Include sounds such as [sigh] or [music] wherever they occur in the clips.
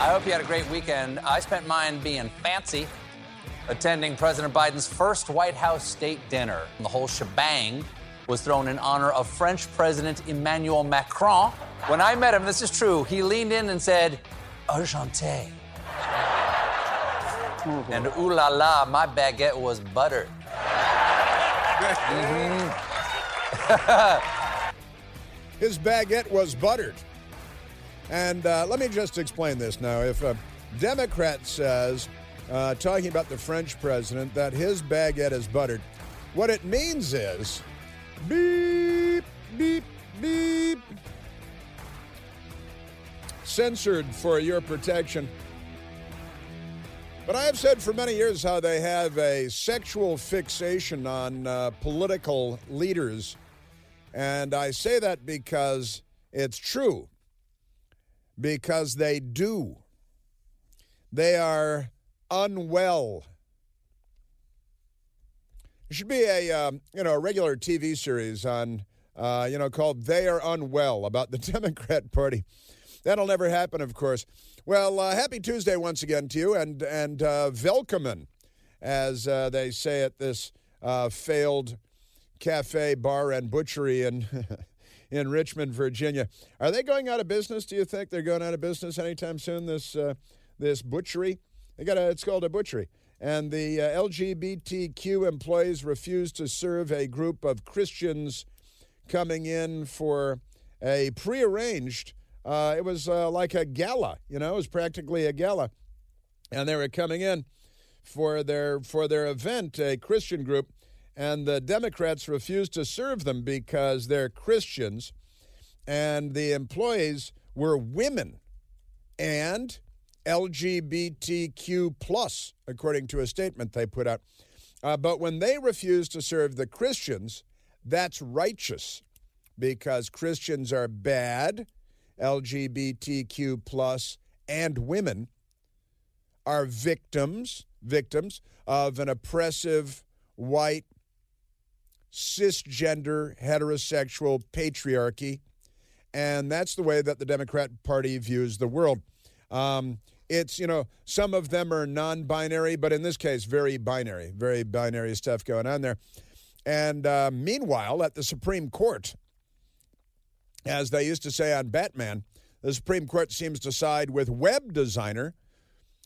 I hope you had a great weekend. I spent mine being fancy, attending President Biden's first White House state dinner. The whole shebang was thrown in honor of French President Emmanuel Macron. When I met him, this is true, he leaned in and said, Argenté. and ooh la la, my baguette was buttered. [laughs] His baguette was buttered. And uh, let me just explain this now. If a Democrat says, uh, talking about the French president, that his baguette is buttered, what it means is beep, beep, beep. Censored for your protection. But I have said for many years how they have a sexual fixation on uh, political leaders. And I say that because it's true. Because they do. They are unwell. There should be a um, you know a regular TV series on uh, you know called "They Are Unwell" about the [laughs] Democrat Party. That'll never happen, of course. Well, uh, happy Tuesday once again to you, and and uh, as uh, they say at this uh, failed cafe, bar, and butchery in [laughs] in Richmond, Virginia. Are they going out of business? Do you think they're going out of business anytime soon? This uh, this butchery, they got a, it's called a butchery, and the uh, LGBTQ employees refused to serve a group of Christians coming in for a prearranged uh, it was uh, like a gala, you know, it was practically a gala. And they were coming in for their for their event, a Christian group, and the Democrats refused to serve them because they're Christians, and the employees were women and LGBTQ plus, according to a statement they put out. Uh, but when they refused to serve the Christians, that's righteous because Christians are bad LGBTQ plus and women are victims victims of an oppressive white cisgender heterosexual patriarchy and that's the way that the democrat party views the world um, it's you know some of them are non-binary but in this case very binary very binary stuff going on there and uh, meanwhile at the supreme court as they used to say on Batman, the Supreme Court seems to side with web designer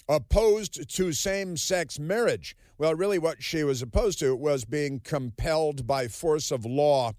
opposed to same sex marriage. Well, really, what she was opposed to was being compelled by force of law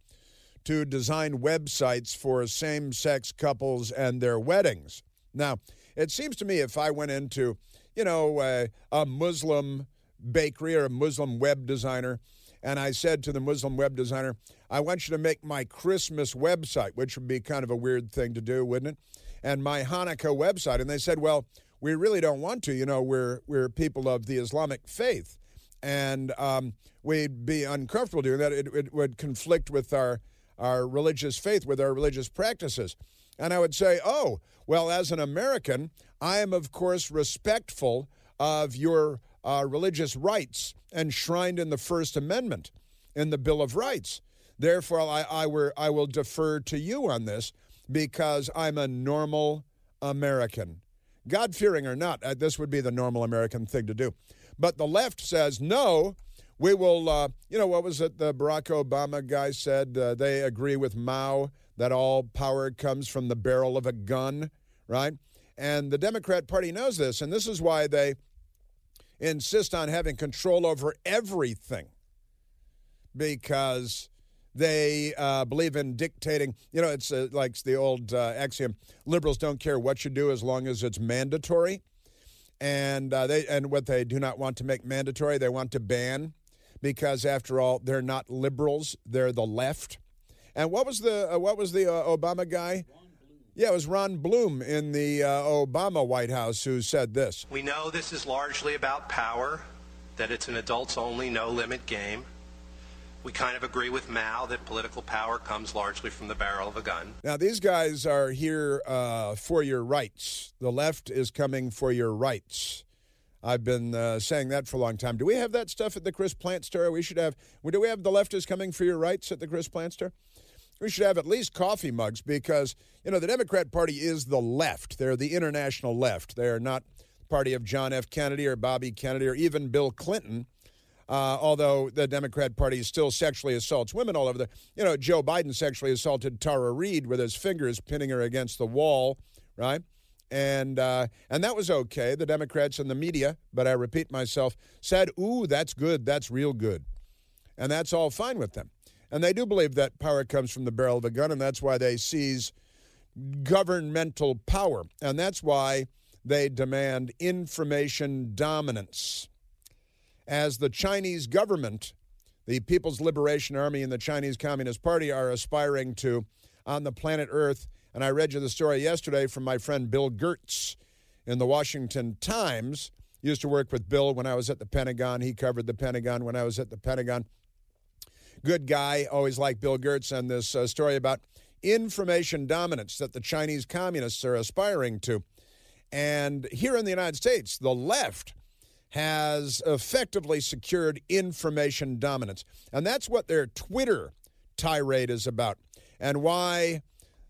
to design websites for same sex couples and their weddings. Now, it seems to me if I went into, you know, uh, a Muslim bakery or a Muslim web designer, and I said to the Muslim web designer, I want you to make my Christmas website, which would be kind of a weird thing to do, wouldn't it? And my Hanukkah website. And they said, well, we really don't want to. You know, we're, we're people of the Islamic faith. And um, we'd be uncomfortable doing that. It, it would conflict with our, our religious faith, with our religious practices. And I would say, oh, well, as an American, I am, of course, respectful of your uh, religious rights enshrined in the First Amendment in the Bill of Rights. Therefore, I, I, were, I will defer to you on this because I'm a normal American. God fearing or not, uh, this would be the normal American thing to do. But the left says, no, we will, uh, you know, what was it the Barack Obama guy said? Uh, they agree with Mao that all power comes from the barrel of a gun, right? And the Democrat Party knows this, and this is why they insist on having control over everything because they uh, believe in dictating. You know, it's uh, like the old uh, axiom: liberals don't care what you do as long as it's mandatory. And uh, they and what they do not want to make mandatory, they want to ban, because after all, they're not liberals; they're the left. And what was the uh, what was the uh, Obama guy? Yeah, it was Ron Bloom in the uh, Obama White House who said this. We know this is largely about power, that it's an adults only, no limit game. We kind of agree with Mao that political power comes largely from the barrel of a gun. Now, these guys are here uh, for your rights. The left is coming for your rights. I've been uh, saying that for a long time. Do we have that stuff at the Chris Plante store? We should have. Do we have the left is coming for your rights at the Chris Plante store? we should have at least coffee mugs because, you know, the Democrat Party is the left. They're the international left. They're not the party of John F. Kennedy or Bobby Kennedy or even Bill Clinton. Uh, although the Democrat Party still sexually assaults women all over the, you know, Joe Biden sexually assaulted Tara Reade with his fingers pinning her against the wall, right? And uh, and that was okay. The Democrats and the media, but I repeat myself, said, "Ooh, that's good. That's real good," and that's all fine with them. And they do believe that power comes from the barrel of a gun, and that's why they seize governmental power. And that's why they demand information dominance. As the Chinese government, the People's Liberation Army, and the Chinese Communist Party are aspiring to on the planet Earth. And I read you the story yesterday from my friend Bill Gertz in the Washington Times. Used to work with Bill when I was at the Pentagon. He covered the Pentagon when I was at the Pentagon good guy, always like Bill Gertz, and this uh, story about information dominance that the Chinese communists are aspiring to. And here in the United States, the left has effectively secured information dominance. And that's what their Twitter tirade is about. And why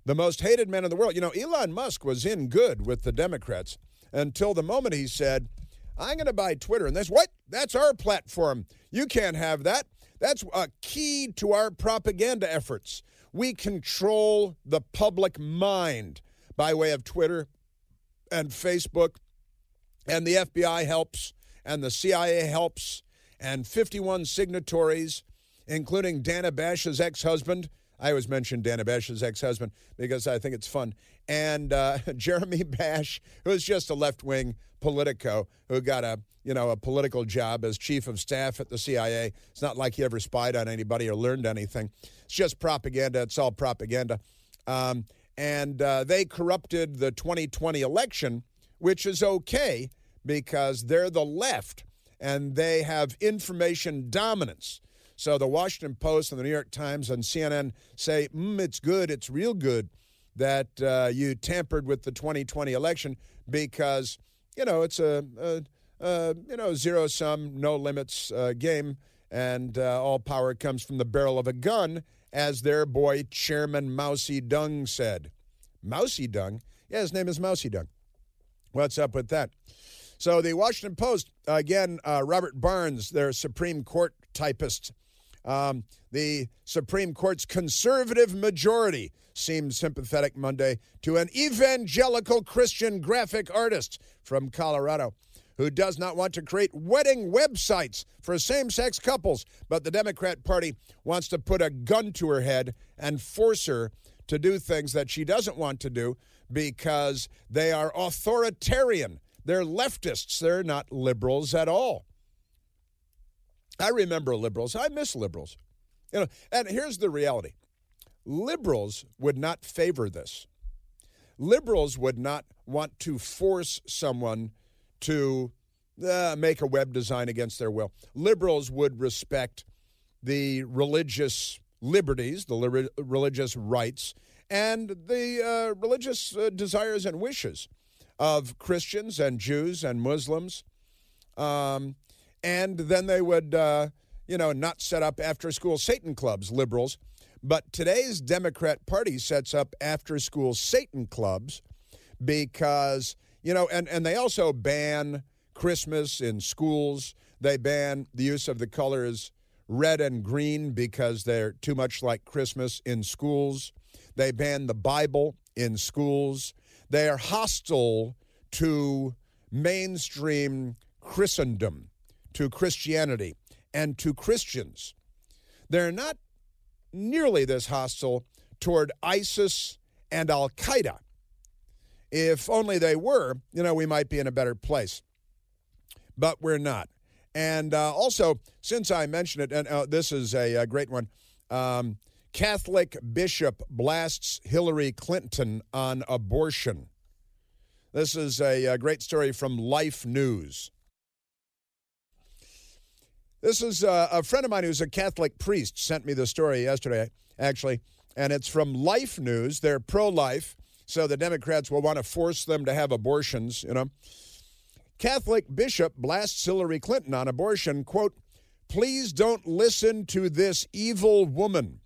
the most hated man in the world, you know, Elon Musk was in good with the Democrats until the moment he said, I'm going to buy Twitter. And that's what? That's our platform. You can't have that. That's a key to our propaganda efforts. We control the public mind by way of Twitter and Facebook, and the FBI helps, and the CIA helps, and 51 signatories, including Dana Bash's ex husband. I always mention Dana Bash's ex husband because I think it's fun. And uh, [laughs] Jeremy Bash, who's just a left wing politico who got a you know, a political job as chief of staff at the CIA. It's not like he ever spied on anybody or learned anything. It's just propaganda. It's all propaganda. Um, and uh, they corrupted the 2020 election, which is okay because they're the left and they have information dominance. So the Washington Post and the New York Times and CNN say, mm, it's good, it's real good that uh, you tampered with the 2020 election because, you know, it's a, a uh, you know, zero sum, no limits uh, game, and uh, all power comes from the barrel of a gun, as their boy Chairman Mousy Dung said. Mousy Dung? Yeah, his name is Mousy Dung. What's up with that? So the Washington Post, again, uh, Robert Barnes, their Supreme Court typist. Um, the Supreme Court's conservative majority seemed sympathetic Monday to an evangelical Christian graphic artist from Colorado who does not want to create wedding websites for same sex couples. But the Democrat Party wants to put a gun to her head and force her to do things that she doesn't want to do because they are authoritarian. They're leftists. They're not liberals at all. I remember liberals. I miss liberals. You know, and here's the reality. Liberals would not favor this. Liberals would not want to force someone to uh, make a web design against their will. Liberals would respect the religious liberties, the li- religious rights, and the uh, religious uh, desires and wishes of Christians and Jews and Muslims. Um, and then they would, uh, you know, not set up after school Satan clubs, liberals. But today's Democrat Party sets up after school Satan clubs because you know, and, and they also ban Christmas in schools. They ban the use of the colors red and green because they're too much like Christmas in schools. They ban the Bible in schools. They are hostile to mainstream Christendom, to Christianity, and to Christians. They're not nearly this hostile toward ISIS and Al Qaeda. If only they were, you know, we might be in a better place. But we're not. And uh, also, since I mentioned it, and uh, this is a, a great one um, Catholic bishop blasts Hillary Clinton on abortion. This is a, a great story from Life News. This is a, uh, a friend of mine who's a Catholic priest sent me the story yesterday, actually, and it's from Life News. They're pro life so the Democrats will want to force them to have abortions, you know. Catholic bishop blasts Hillary Clinton on abortion, quote, please don't listen to this evil woman.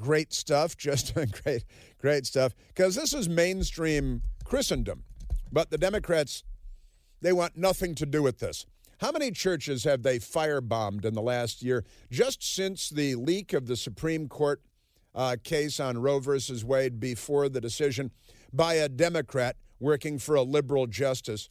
Great stuff, just [laughs] great, great stuff. Because this is mainstream Christendom, but the Democrats, they want nothing to do with this. How many churches have they firebombed in the last year? Just since the leak of the Supreme Court uh, case on Roe versus Wade before the decision by a Democrat working for a liberal justice.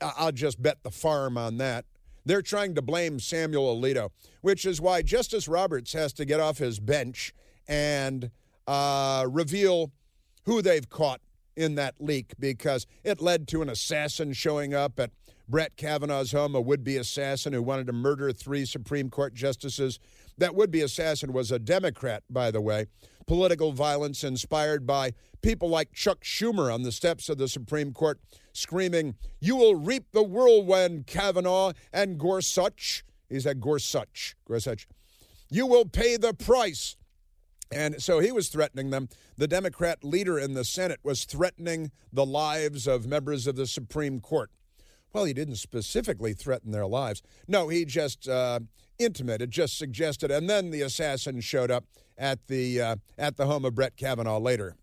I'll just bet the farm on that. They're trying to blame Samuel Alito, which is why Justice Roberts has to get off his bench and uh, reveal who they've caught in that leak because it led to an assassin showing up at Brett Kavanaugh's home, a would be assassin who wanted to murder three Supreme Court justices. That would be assassin was a Democrat, by the way. Political violence inspired by people like Chuck Schumer on the steps of the Supreme Court screaming, You will reap the whirlwind, Kavanaugh and Gorsuch. He said Gorsuch. Gorsuch. You will pay the price. And so he was threatening them. The Democrat leader in the Senate was threatening the lives of members of the Supreme Court. Well, he didn't specifically threaten their lives. No, he just uh, intimated, just suggested, and then the assassin showed up at the uh, at the home of Brett Kavanaugh later.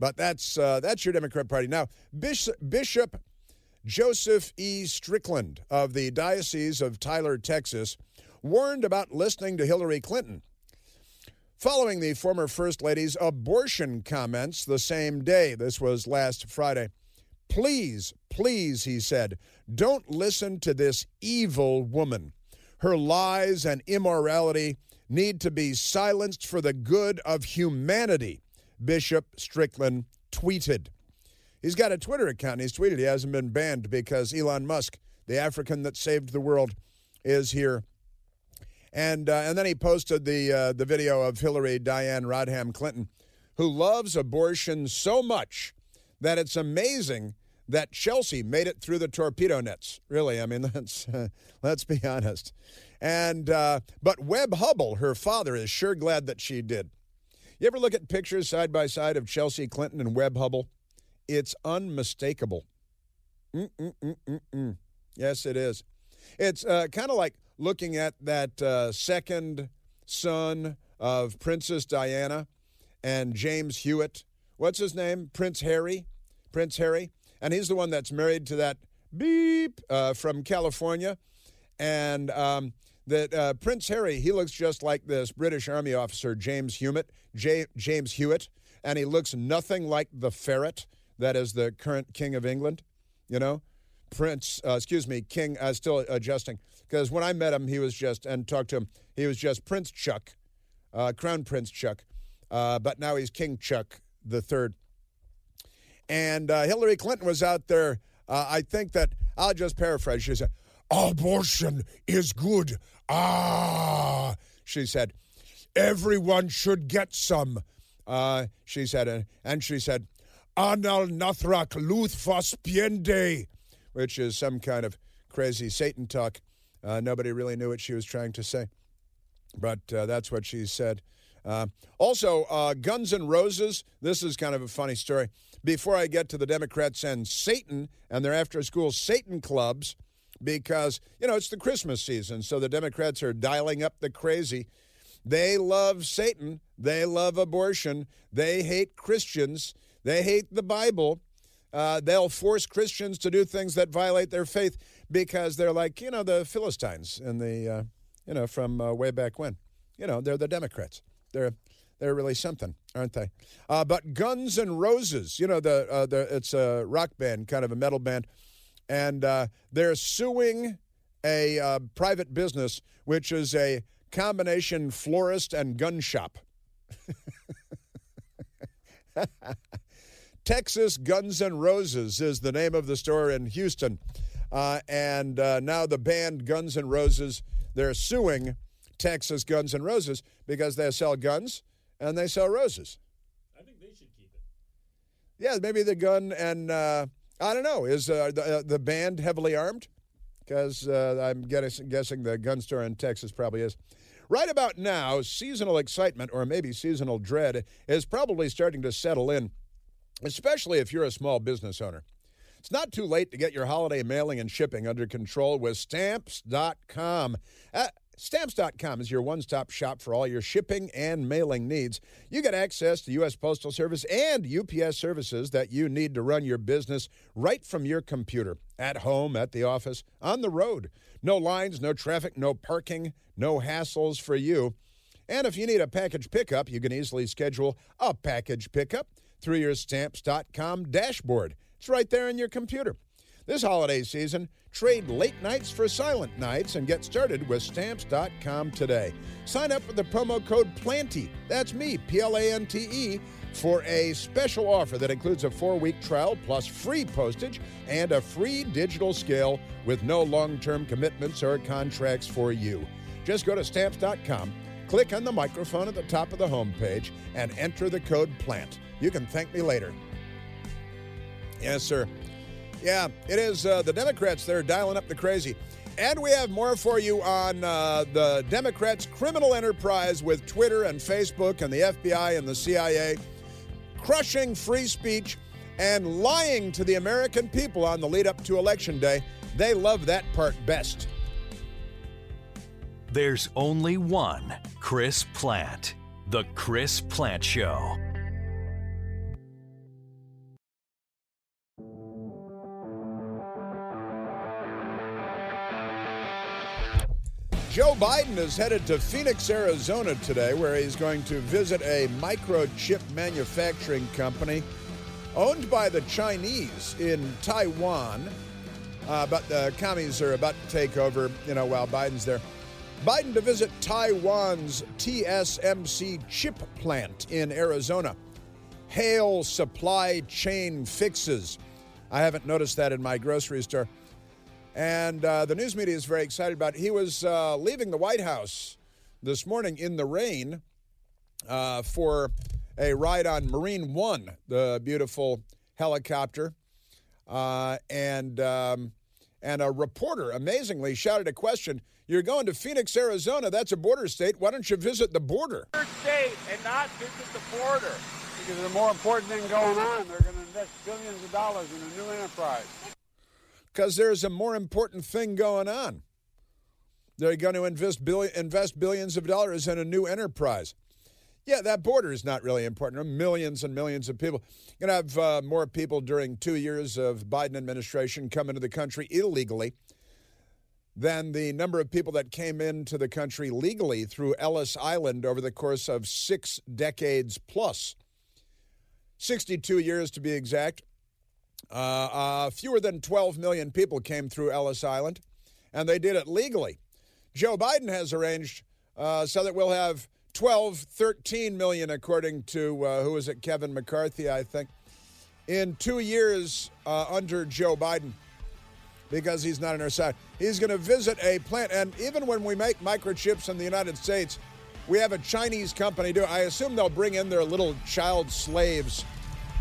But that's uh, that's your Democrat Party now. Bishop, Bishop Joseph E. Strickland of the Diocese of Tyler, Texas, warned about listening to Hillary Clinton. Following the former First Lady's abortion comments the same day, this was last Friday. Please, please, he said, don't listen to this evil woman. Her lies and immorality need to be silenced for the good of humanity, Bishop Strickland tweeted. He's got a Twitter account and he's tweeted he hasn't been banned because Elon Musk, the African that saved the world, is here. And, uh, and then he posted the, uh, the video of Hillary Diane Rodham Clinton, who loves abortion so much that it's amazing that Chelsea made it through the torpedo nets. Really, I mean, [laughs] let's uh, let's be honest. And uh, but Webb Hubbell, her father, is sure glad that she did. You ever look at pictures side by side of Chelsea Clinton and Webb Hubbell? It's unmistakable. Mm-mm-mm-mm-mm. Yes, it is. It's uh, kind of like looking at that uh, second son of Princess Diana and James Hewitt. What's his name? Prince Harry. Prince Harry and he's the one that's married to that beep uh, from California. And um, that uh, Prince Harry, he looks just like this British Army officer, James Hewitt, J- James Hewitt, and he looks nothing like the ferret that is the current King of England, you know? Prince, uh, excuse me, King, uh, still adjusting. Because when I met him, he was just, and talked to him, he was just Prince Chuck, uh, Crown Prince Chuck. Uh, but now he's King Chuck the third. And uh, Hillary Clinton was out there. Uh, I think that, I'll just paraphrase. She said, Abortion is good. Ah, she said, everyone should get some. Uh, she said, uh, and she said, Anal Nathrak Luth Fospiende, which is some kind of crazy Satan talk. Uh, nobody really knew what she was trying to say, but uh, that's what she said. Uh, also, uh, Guns N' Roses. This is kind of a funny story. Before I get to the Democrats and Satan and their after school Satan clubs, because, you know, it's the Christmas season, so the Democrats are dialing up the crazy. They love Satan. They love abortion. They hate Christians. They hate the Bible. Uh, they'll force Christians to do things that violate their faith because they're like, you know, the Philistines and the, uh, you know, from uh, way back when. You know, they're the Democrats. They're they're really something, aren't they? Uh, but Guns N' Roses, you know, the uh, the it's a rock band, kind of a metal band, and uh, they're suing a uh, private business which is a combination florist and gun shop. [laughs] Texas Guns N' Roses is the name of the store in Houston. Uh, and uh, now the band Guns N' Roses, they're suing Texas Guns and Roses because they sell guns and they sell roses. I think they should keep it. Yeah, maybe the gun and uh, I don't know. Is uh, the, uh, the band heavily armed? Because uh, I'm guessing, guessing the gun store in Texas probably is. Right about now, seasonal excitement or maybe seasonal dread is probably starting to settle in, especially if you're a small business owner. It's not too late to get your holiday mailing and shipping under control with stamps.com. Uh, Stamps.com is your one stop shop for all your shipping and mailing needs. You get access to U.S. Postal Service and UPS services that you need to run your business right from your computer, at home, at the office, on the road. No lines, no traffic, no parking, no hassles for you. And if you need a package pickup, you can easily schedule a package pickup through your Stamps.com dashboard. It's right there in your computer. This holiday season, trade late nights for silent nights and get started with Stamps.com today. Sign up with the promo code PLANTE, that's me, P L A N T E, for a special offer that includes a four week trial plus free postage and a free digital scale with no long term commitments or contracts for you. Just go to Stamps.com, click on the microphone at the top of the homepage, and enter the code PLANTE. You can thank me later. Yes, sir. Yeah, it is uh, the Democrats. They're dialing up the crazy. And we have more for you on uh, the Democrats' criminal enterprise with Twitter and Facebook and the FBI and the CIA, crushing free speech and lying to the American people on the lead up to Election Day. They love that part best. There's only one Chris Plante. The Chris Plante Show. Joe Biden is headed to Phoenix, Arizona today, where he's going to visit a microchip manufacturing company owned by the Chinese in Taiwan. Uh, but the commies are about to take over, you know, while Biden's there. Biden to visit Taiwan's TSMC chip plant in Arizona. Hail supply chain fixes. I haven't noticed that in my grocery store. And uh, the news media is very excited about it. He was uh, leaving the White House this morning in the rain uh, for a ride on Marine One, the beautiful helicopter. Uh, and, um, and a reporter amazingly shouted a question You're going to Phoenix, Arizona. That's a border state. Why don't you visit the border? State and not visit the border. Because there's a more important thing going on. They're going to invest billions of dollars in a new enterprise because there's a more important thing going on. They're going to invest, billion, invest billions of dollars in a new enterprise. Yeah, that border is not really important. Millions and millions of people. You're going to have uh, more people during two years of Biden administration come into the country illegally than the number of people that came into the country legally through Ellis Island over the course of six decades plus. 62 years to be exact. Uh, uh, fewer than 12 million people came through Ellis Island, and they did it legally. Joe Biden has arranged uh, so that we'll have 12, 13 million, according to, uh, who is it, Kevin McCarthy, I think, in two years uh, under Joe Biden because he's not on our side. He's going to visit a plant, and even when we make microchips in the United States, we have a Chinese company do. it. I assume they'll bring in their little child slaves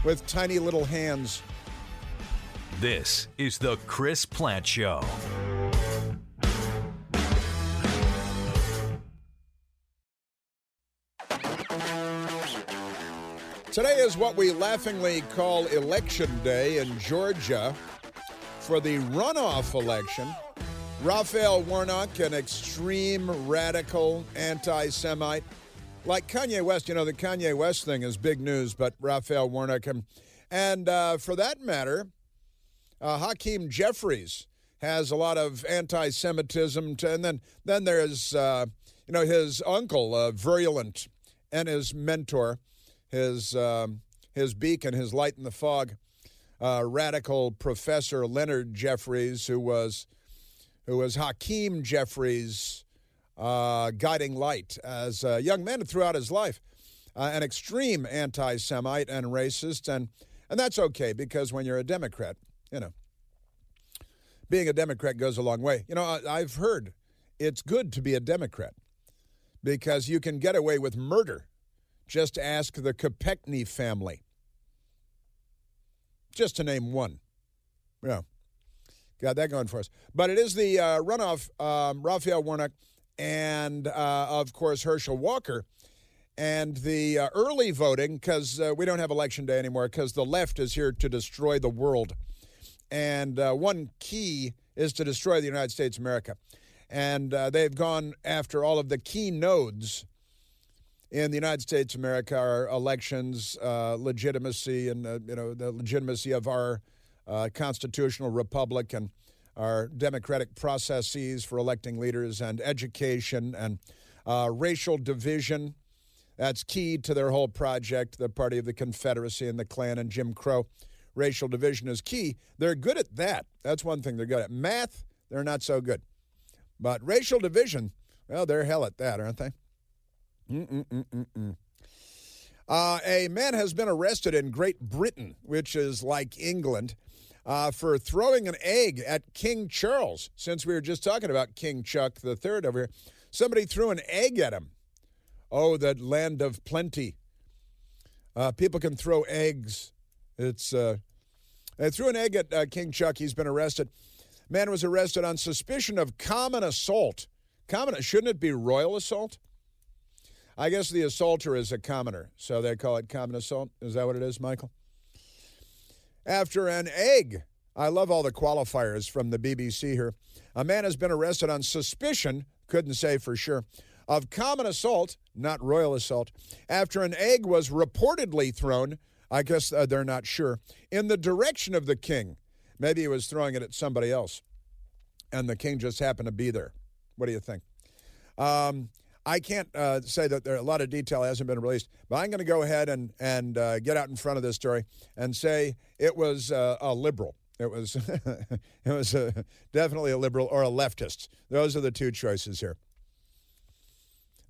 with tiny little hands. This is the Chris Plante Show. Today is what we laughingly call Election Day in Georgia for the runoff election. Raphael Warnock, an extreme radical anti Semite, like Kanye West, you know, the Kanye West thing is big news, but Raphael Warnock, and, and uh, for that matter, uh, Hakeem Jeffries has a lot of anti-Semitism, to, and then then there's uh, you know his uncle, uh, virulent, and his mentor, his um, his beacon, his light in the fog, uh, radical professor Leonard Jeffries, who was who was Hakeem Jeffries' uh, guiding light as a young man throughout his life, uh, an extreme anti-Semite and racist, and and that's okay because when you're a Democrat you know, being a Democrat goes a long way. You know, I've heard it's good to be a Democrat because you can get away with murder. Just ask the Kopechne family. Just to name one. Yeah. Got that going for us. But it is the uh, runoff, um, Raphael Warnock and, uh, of course, Herschel Walker. And the uh, early voting, because uh, we don't have election day anymore, because the left is here to destroy the world and uh, one key is to destroy the United States of America. And uh, they've gone after all of the key nodes in the United States of America, our elections, uh, legitimacy, and uh, you know the legitimacy of our uh, constitutional republic and our democratic processes for electing leaders and education and uh, racial division. That's key to their whole project, the party of the Confederacy and the Klan and Jim Crow. Racial division is key. They're good at that. That's one thing they're good at. Math, they're not so good. But racial division, well, they're hell at that, aren't they? Mm-mm-mm-mm-mm. Uh, a man has been arrested in Great Britain, which is like England, uh, for throwing an egg at King Charles. Since we were just talking about King Chuck III over here, somebody threw an egg at him. Oh, that land of plenty. Uh, people can throw eggs. It's uh, they threw an egg at uh, King Chuck. He's been arrested. Man was arrested on suspicion of common assault. Common shouldn't it be royal assault? I guess the assaulter is a commoner, so they call it common assault. Is that what it is, Michael? After an egg, I love all the qualifiers from the BBC here. A man has been arrested on suspicion, couldn't say for sure, of common assault, not royal assault, after an egg was reportedly thrown, I guess uh, they're not sure, in the direction of the king. Maybe he was throwing it at somebody else, and the king just happened to be there. What do you think? Um, I can't uh, say that there a lot of detail hasn't been released, but I'm going to go ahead and and uh, get out in front of this story and say it was uh, a liberal. It was [laughs] it was definitely a liberal or a leftist. Those are the two choices here.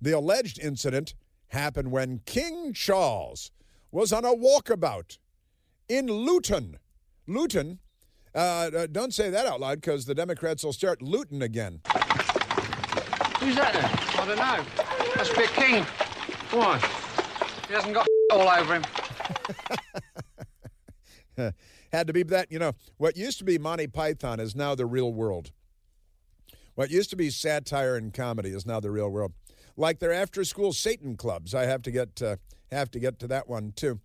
The alleged incident happened when King Charles was on a walkabout in Luton. Luton. Uh, uh, don't say that out loud because the Democrats will start looting again. Who's that then? I don't know. Must be a king. Why? He hasn't got [laughs] all over him. [laughs] Had to be that, you know, what used to be Monty Python is now the real world. What used to be satire and comedy is now the real world. Like their after-school Satan clubs. I have to get uh, have to get to that one too,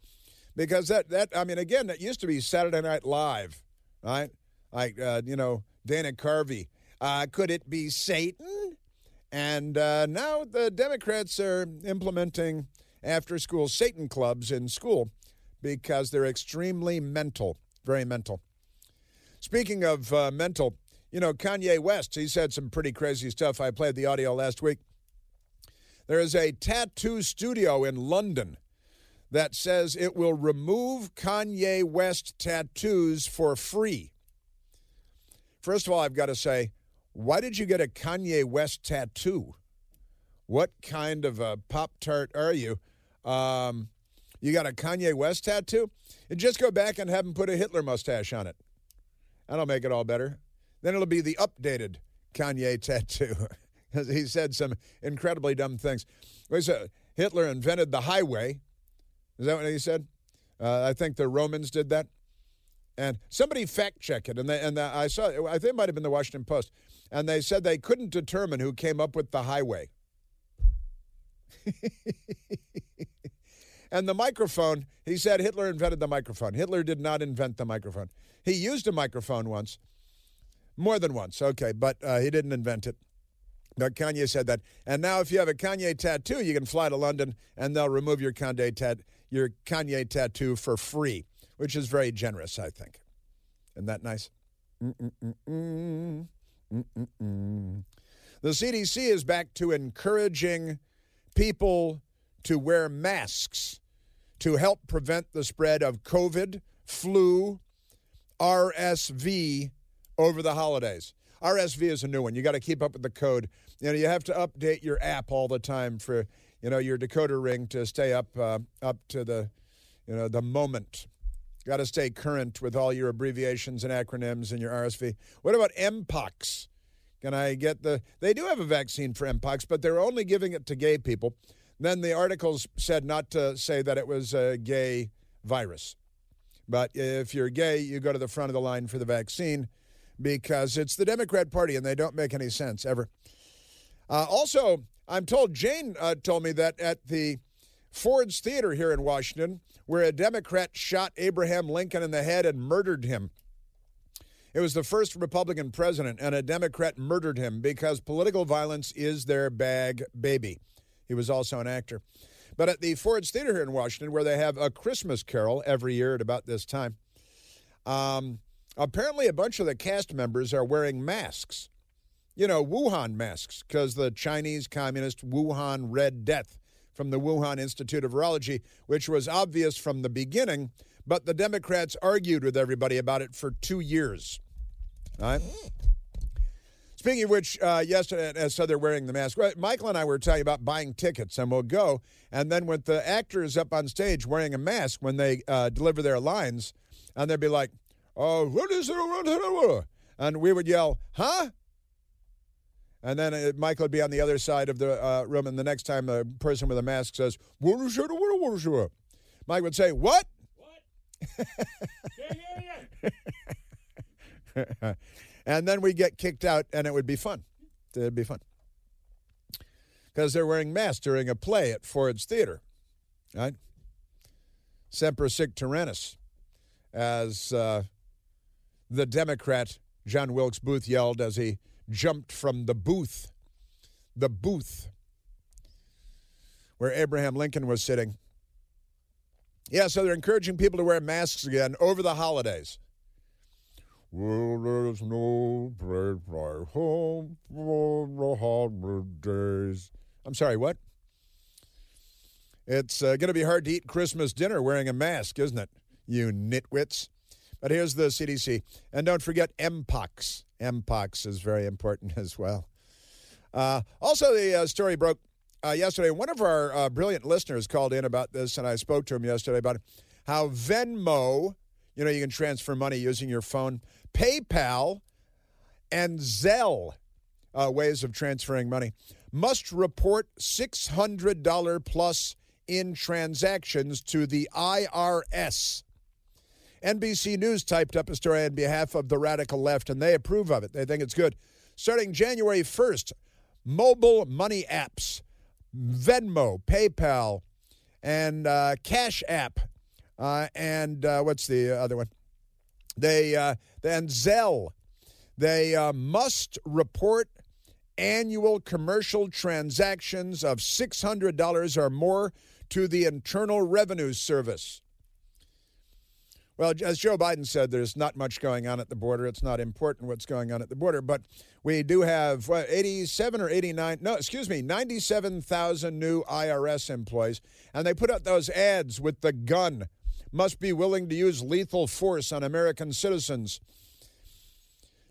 because that that I mean, again, that used to be Saturday Night Live, right? Like uh, you know, Dana Carvey. Uh, could it be Satan? And uh, now the Democrats are implementing after school Satan clubs in school because they're extremely mental, very mental. Speaking of uh, mental, you know, Kanye West, he said some pretty crazy stuff. I played the audio last week. There is a tattoo studio in London that says it will remove Kanye West tattoos for free. First of all, I've got to say, why did you get a Kanye West tattoo? What kind of a Pop Tart are you? Um, you got a Kanye West tattoo? And just go back and have him put a Hitler mustache on it. That'll make it all better. Then it'll be the updated Kanye tattoo. [laughs] [laughs] he said some incredibly dumb things. Said Hitler invented the highway. Is that what he said? Uh, I think the Romans did that. And somebody fact check it, and they, and the, I saw. I think it might have been the Washington Post and they said they couldn't determine who came up with the highway. [laughs] and the microphone, he said Hitler invented the microphone. Hitler did not invent the microphone. He used a microphone once, more than once, okay, but uh, he didn't invent it. But Kanye said that. And now, if you have a Kanye tattoo, you can fly to London and they'll remove your Kanye, tat- your Kanye tattoo for free, which is very generous, I think. Isn't that nice? Mm-mm-mm. The CDC is back to encouraging people to wear masks to help prevent the spread of COVID, flu, RSV over the holidays. RSV is a new one. You got to keep up with the code. You know, you have to update your app all the time for, you know, your decoder ring to stay up uh, up to the, you know, the moment. Got to stay current with all your abbreviations and acronyms and your RSV. What about Mpox? Can I get the. They do have a vaccine for Mpox, but they're only giving it to gay people. Then the articles said not to say that it was a gay virus. But if you're gay, you go to the front of the line for the vaccine because it's the Democrat Party and they don't make any sense ever. Uh, also, I'm told Jane uh, told me that at the Ford's Theater here in Washington, where a Democrat shot Abraham Lincoln in the head and murdered him. It was the first Republican president, and a Democrat murdered him because political violence is their bag baby. He was also an actor. But at the Ford's Theater here in Washington, where they have a Christmas carol every year at about this time, um, apparently a bunch of the cast members are wearing masks. You know, Wuhan masks, because the Chinese Communist Wuhan Red Death from the Wuhan Institute of Virology, which was obvious from the beginning, but the Democrats argued with everybody about it for two years. All right? Speaking of which, uh, yesterday, as so they're wearing the mask. Right, Michael and I were talking about buying tickets, and we'll go. And then with the actors up on stage wearing a mask when they uh, deliver their lines, and they'd be like, "Oh, what is it?" And we would yell, "Huh?" And then uh, Michael would be on the other side of the uh, room, and the next time the person with a mask says, "What is it? What is it?" Mike would say, "What?" What? yeah, yeah, yeah. and then we get kicked out, and it would be fun. It'd be fun because they're wearing masks during a play at Ford's Theater, right? Semper sic tyrannis, as uh, the Democrat John Wilkes Booth yelled as he jumped from the booth, the booth where Abraham Lincoln was sitting. Yeah, so they're encouraging people to wear masks again over the holidays. Well, there's no bread fly home for the holidays. I'm sorry, what? It's uh, going to be hard to eat Christmas dinner wearing a mask, isn't it? You nitwits. But here's the CDC. And don't forget Mpox. Mpox is very important [laughs] as well. Uh, also, the uh, story broke uh, yesterday. One of our uh, brilliant listeners called in about this, and I spoke to him yesterday about how Venmo, you know, you can transfer money using your phone, PayPal, and Zelle, uh, ways of transferring money, must report $600 plus in transactions to the IRS. NBC News typed up a story on behalf of the radical left, and they approve of it. They think it's good. Starting January 1st, mobile money apps, Venmo, PayPal, and uh, Cash App, uh, and uh, what's the other one? They uh, and Zelle. They uh, must report annual commercial transactions of $600 or more to the Internal Revenue Service. Well, as Joe Biden said, there's not much going on at the border. It's not important what's going on at the border, but we do have what, 87 or 89, no, excuse me, 97,000 new IRS employees, and they put out those ads with the gun. Must be willing to use lethal force on American citizens.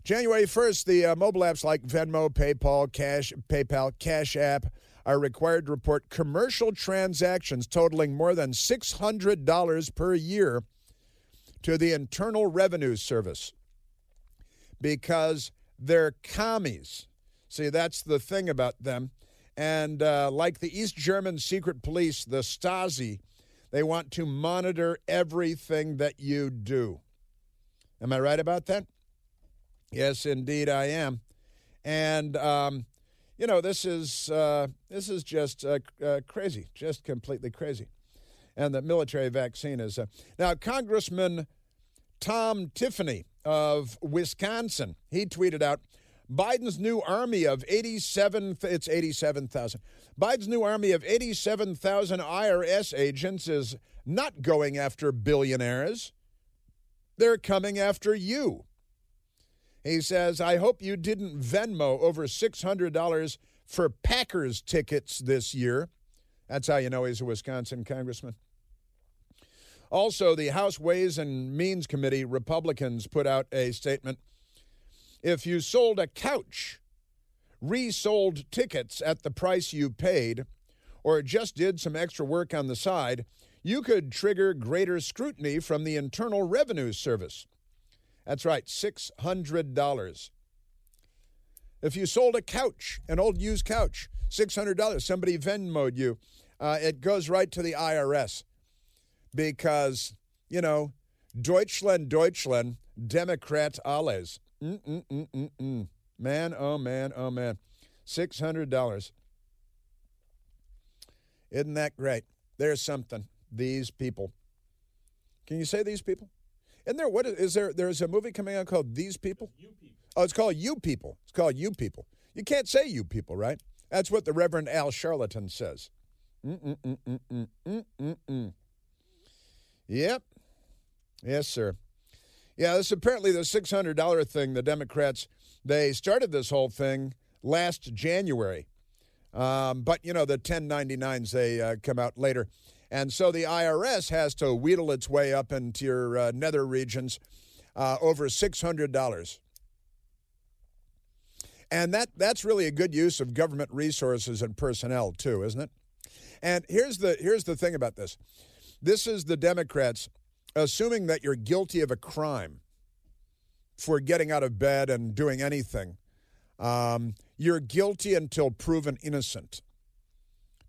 January 1st, the uh, mobile apps like Venmo, PayPal, Cash, PayPal, Cash App are required to report commercial transactions totaling more than $600 per year to the Internal Revenue Service because they're commies. See, that's the thing about them. And uh, like the East German secret police, the Stasi, they want to monitor everything that you do. Am I right about that? Yes, indeed, I am. And um, you know, this is uh, this is just uh, uh, crazy, just completely crazy. And the military vaccine is uh, now Congressman Tom Tiffany of Wisconsin. He tweeted out Biden's new army of 87 it's 87,000. Biden's new army of 87,000 IRS agents is not going after billionaires. They're coming after you. He says, I hope you didn't Venmo over $600 for Packers tickets this year. That's how you know he's a Wisconsin congressman. Also, the House Ways and Means Committee Republicans put out a statement. If you sold a couch, resold tickets at the price you paid, or just did some extra work on the side, you could trigger greater scrutiny from the Internal Revenue Service. That's right, $600. If you sold a couch, an old used couch, $600, somebody Venmoed you, uh, it goes right to the IRS because, you know, Deutschland, Deutschland, Democrat alles. Mm-mm-mm-mm-mm. Man, oh man, oh man. $600. Isn't that great? There's something. These people. Can you say these people? Isn't there what is, is there? There's a movie coming out called These People. You People. Oh, it's called You People. It's called You People. You can't say You People, right? That's what the Reverend Al Charlatan says. Mm-mm-mm-mm-mm-mm-mm. Yep. Yes, sir. Yeah, this apparently the six hundred dollar thing. The Democrats they started this whole thing last January, um, but you know the 1099s they uh, come out later, and so the IRS has to wheedle its way up into your uh, nether regions uh, over six hundred dollars. And that that's really a good use of government resources and personnel too, isn't it? And here's the here's the thing about this. This is the Democrats assuming that you're guilty of a crime for getting out of bed and doing anything. Um, you're guilty until proven innocent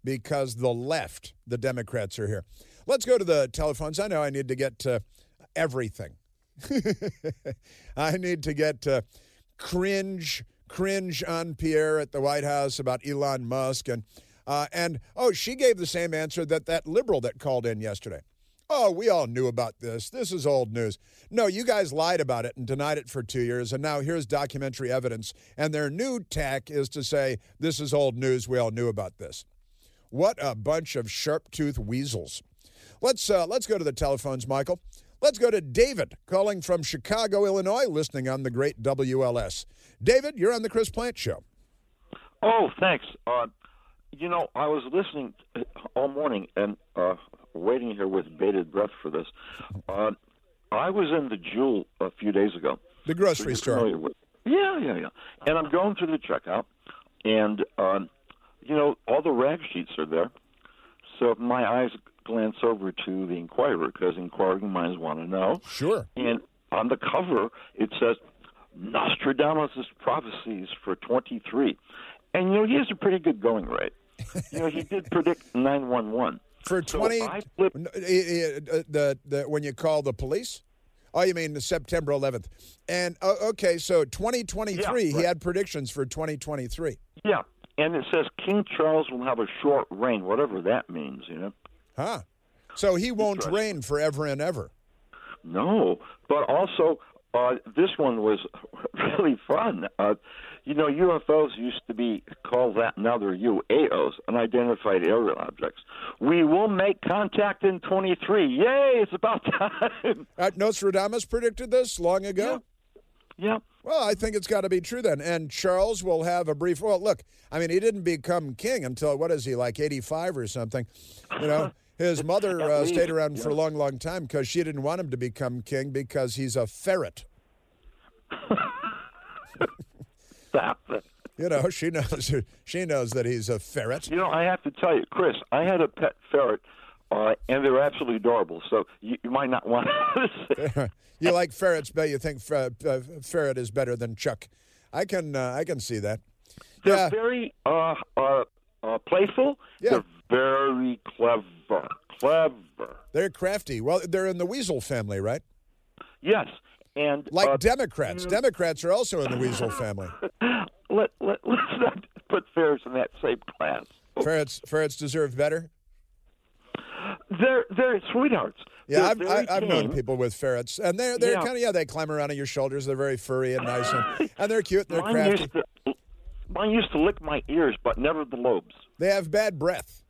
because the left, the Democrats, are here. Let's go to the telephones. I know I need to get to everything. [laughs] I need to get to cringe, cringe on Pierre at the White House about Elon Musk and uh, and oh, she gave the same answer that that liberal that called in yesterday. Oh, we all knew about this. This is old news. No, you guys lied about it and denied it for two years, and now here's documentary evidence. And their new tack is to say, this is old news. We all knew about this. What a bunch of sharp-toothed weasels. Let's, uh, let's go to the telephones, Michael. Let's go to David, calling from Chicago, Illinois, listening on the great WLS. David, you're on the Chris Plante Show. Oh, thanks. Uh, you know, I was listening all morning, and uh, waiting here with bated breath for this. Uh, I was in the Jewel a few days ago. The grocery store. Yeah, yeah, yeah. And I'm going through the checkout, and um, you know all the rag sheets are there. So my eyes glance over to the Inquirer because inquiring minds want to know. Sure. And on the cover it says Nostradamus' prophecies for 23, and you know he has a pretty good going rate. [laughs] you know he did predict 911 for 20 so the, the when you call the police? Oh you mean the september 11th and uh, okay so 2023 yeah, right. he had predictions for 2023 yeah and it says king charles will have a short reign whatever that means you know. Huh. So he won't reign forever and ever. No but also uh, this one was [laughs] really fun. Uh, you know, UFOs used to be called that now they're UAOs, unidentified aerial objects. We will make contact in 23. Yay, it's about [laughs] time. Uh, Nostradamus predicted this long ago? Yeah. yeah. Well, I think it's got to be true then. And Charles will have a brief. Well, look, I mean, he didn't become king until, what is he, like 85 or something? You know? [laughs] His mother uh, stayed around yeah. for a long, long time because she didn't want him to become king because he's a ferret. [laughs] You know, she knows [laughs] she knows that he's a ferret. You know, I have to tell you, Chris, I had a pet ferret, uh, and they're absolutely adorable. So you, you might not want to. [laughs] you like ferrets, but you think uh, ferret is better than Chuck. I can uh, I can see that. They're yeah. very uh, uh, uh, playful. Yeah. They're very clever. Clever. They're crafty. Well, they're in the weasel family, right? Yes. And like uh, Democrats. Mm, Democrats are also in the [laughs] weasel family. Let, let, let's not put ferrets in that same class. Ferrets ferrets deserve better? They're they're sweethearts. Yeah, they're I've, I, have known people with ferrets, and they're they're yeah. kind of yeah they climb around on your shoulders. They're very furry and nice, and, [laughs] and they're cute. And they're mine crafty. Used to, mine used to lick my ears, but never the lobes. They have bad breath.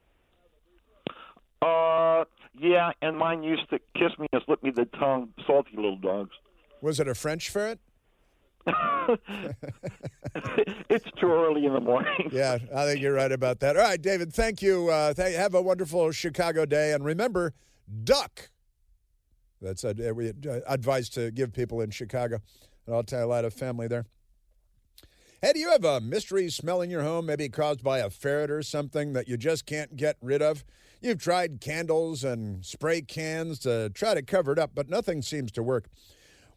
Uh, yeah, and mine used to kiss me and slip me the tongue. Salty little dogs. Was it a French ferret? [laughs] it's too early in the morning. yeah, I think you're right about that. All right, David, thank you. Uh, th- have a wonderful Chicago day. And remember, duck. That's a, uh, advice to give people in Chicago. And I'll tell you, a lot of family there. Hey, do you have a mystery smell in your home, maybe caused by a ferret or something that you just can't get rid of? You've tried candles and spray cans to try to cover it up, but nothing seems to work.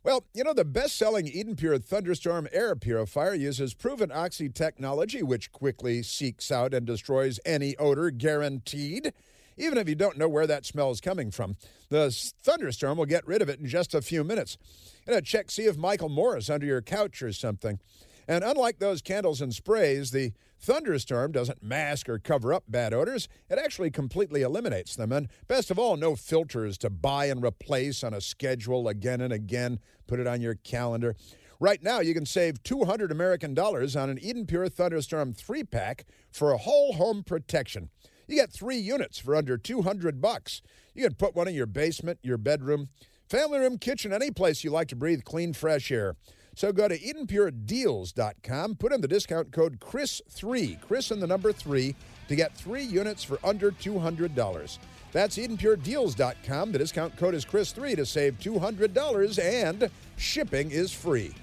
Well, you know, the best selling Eden Pure Thunderstorm air purifier uses proven oxy technology, which quickly seeks out and destroys any odor guaranteed. Even if you don't know where that smell is coming from, the thunderstorm will get rid of it in just a few minutes. You know, check, see if Michael Moore is under your couch or something. And unlike those candles and sprays, the Thunderstorm doesn't mask or cover up bad odors. It actually completely eliminates them. And best of all, no filters to buy and replace on a schedule again and again. Put it on your calendar. Right now, you can save 200 American dollars on an Eden Pure Thunderstorm 3 pack for a whole home protection. You get three units for under 200 bucks. You can put one in your basement, your bedroom, family room, kitchen, any place you like to breathe clean, fresh air. So go to EdenPureDeals.com, put in the discount code CHRIS3, Chris and the number 3, to get three units for under $200. That's EdenPureDeals.com. The discount code is CHRIS3 to save $200, and shipping is free.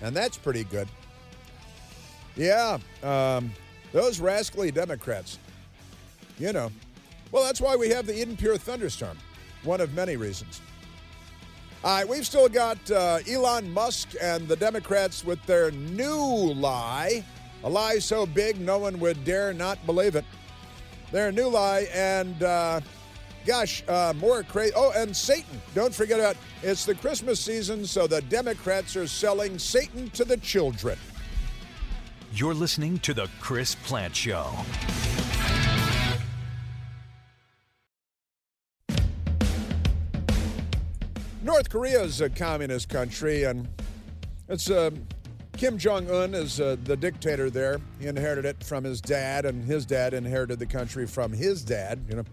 And that's pretty good. Yeah, um, those rascally Democrats. You know. Well, that's why we have the Eden Pure Thunderstorm. One of many reasons. All right, we've still got uh, Elon Musk and the Democrats with their new lie. A lie so big no one would dare not believe it. Their new lie, and uh, gosh, uh, more crazy. Oh, and Satan. Don't forget about it's the Christmas season, so the Democrats are selling Satan to the children. You're listening to The Chris Plante Show. North Korea is a communist country, and it's uh, Kim Jong Un is uh, the dictator there. He inherited it from his dad, and his dad inherited the country from his dad. You know,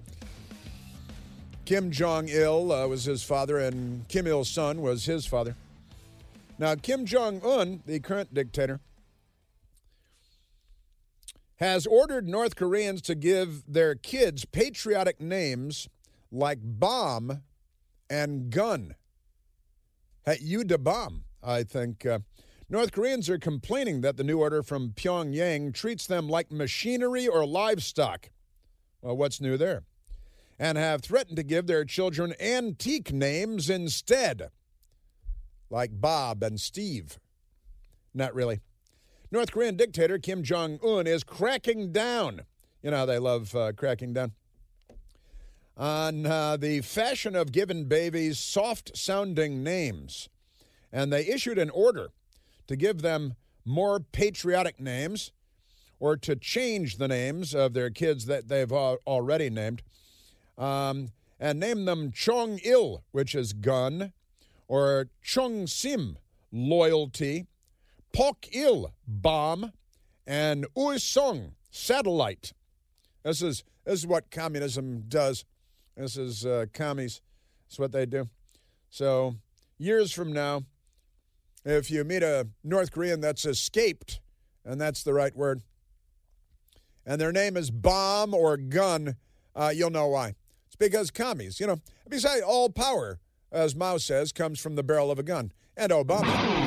Kim Jong Il uh, was his father, and Kim Il Sung was his father. Now, Kim Jong Un, the current dictator, has ordered North Koreans to give their kids patriotic names like bomb and gun. Hey, you bomb, I think. Uh, North Koreans are complaining that the new order from Pyongyang treats them like machinery or livestock. Well, what's new there? And have threatened to give their children antique names instead, like Bob and Steve. Not really. North Korean dictator Kim Jong un is cracking down. You know how they love uh, cracking down? On uh, the fashion of giving babies soft sounding names. And they issued an order to give them more patriotic names or to change the names of their kids that they've already named um, and name them Chong Il, which is gun, or Chung Sim, loyalty Pok Il, bomb, and Ui Song, satellite. This is, this is what communism does. This is uh, commies. That's what they do. So, years from now, if you meet a North Korean that's escaped, and that's the right word, and their name is bomb or gun, uh, you'll know why. It's because commies, you know, besides all power, as Mao says, comes from the barrel of a gun. And Obama.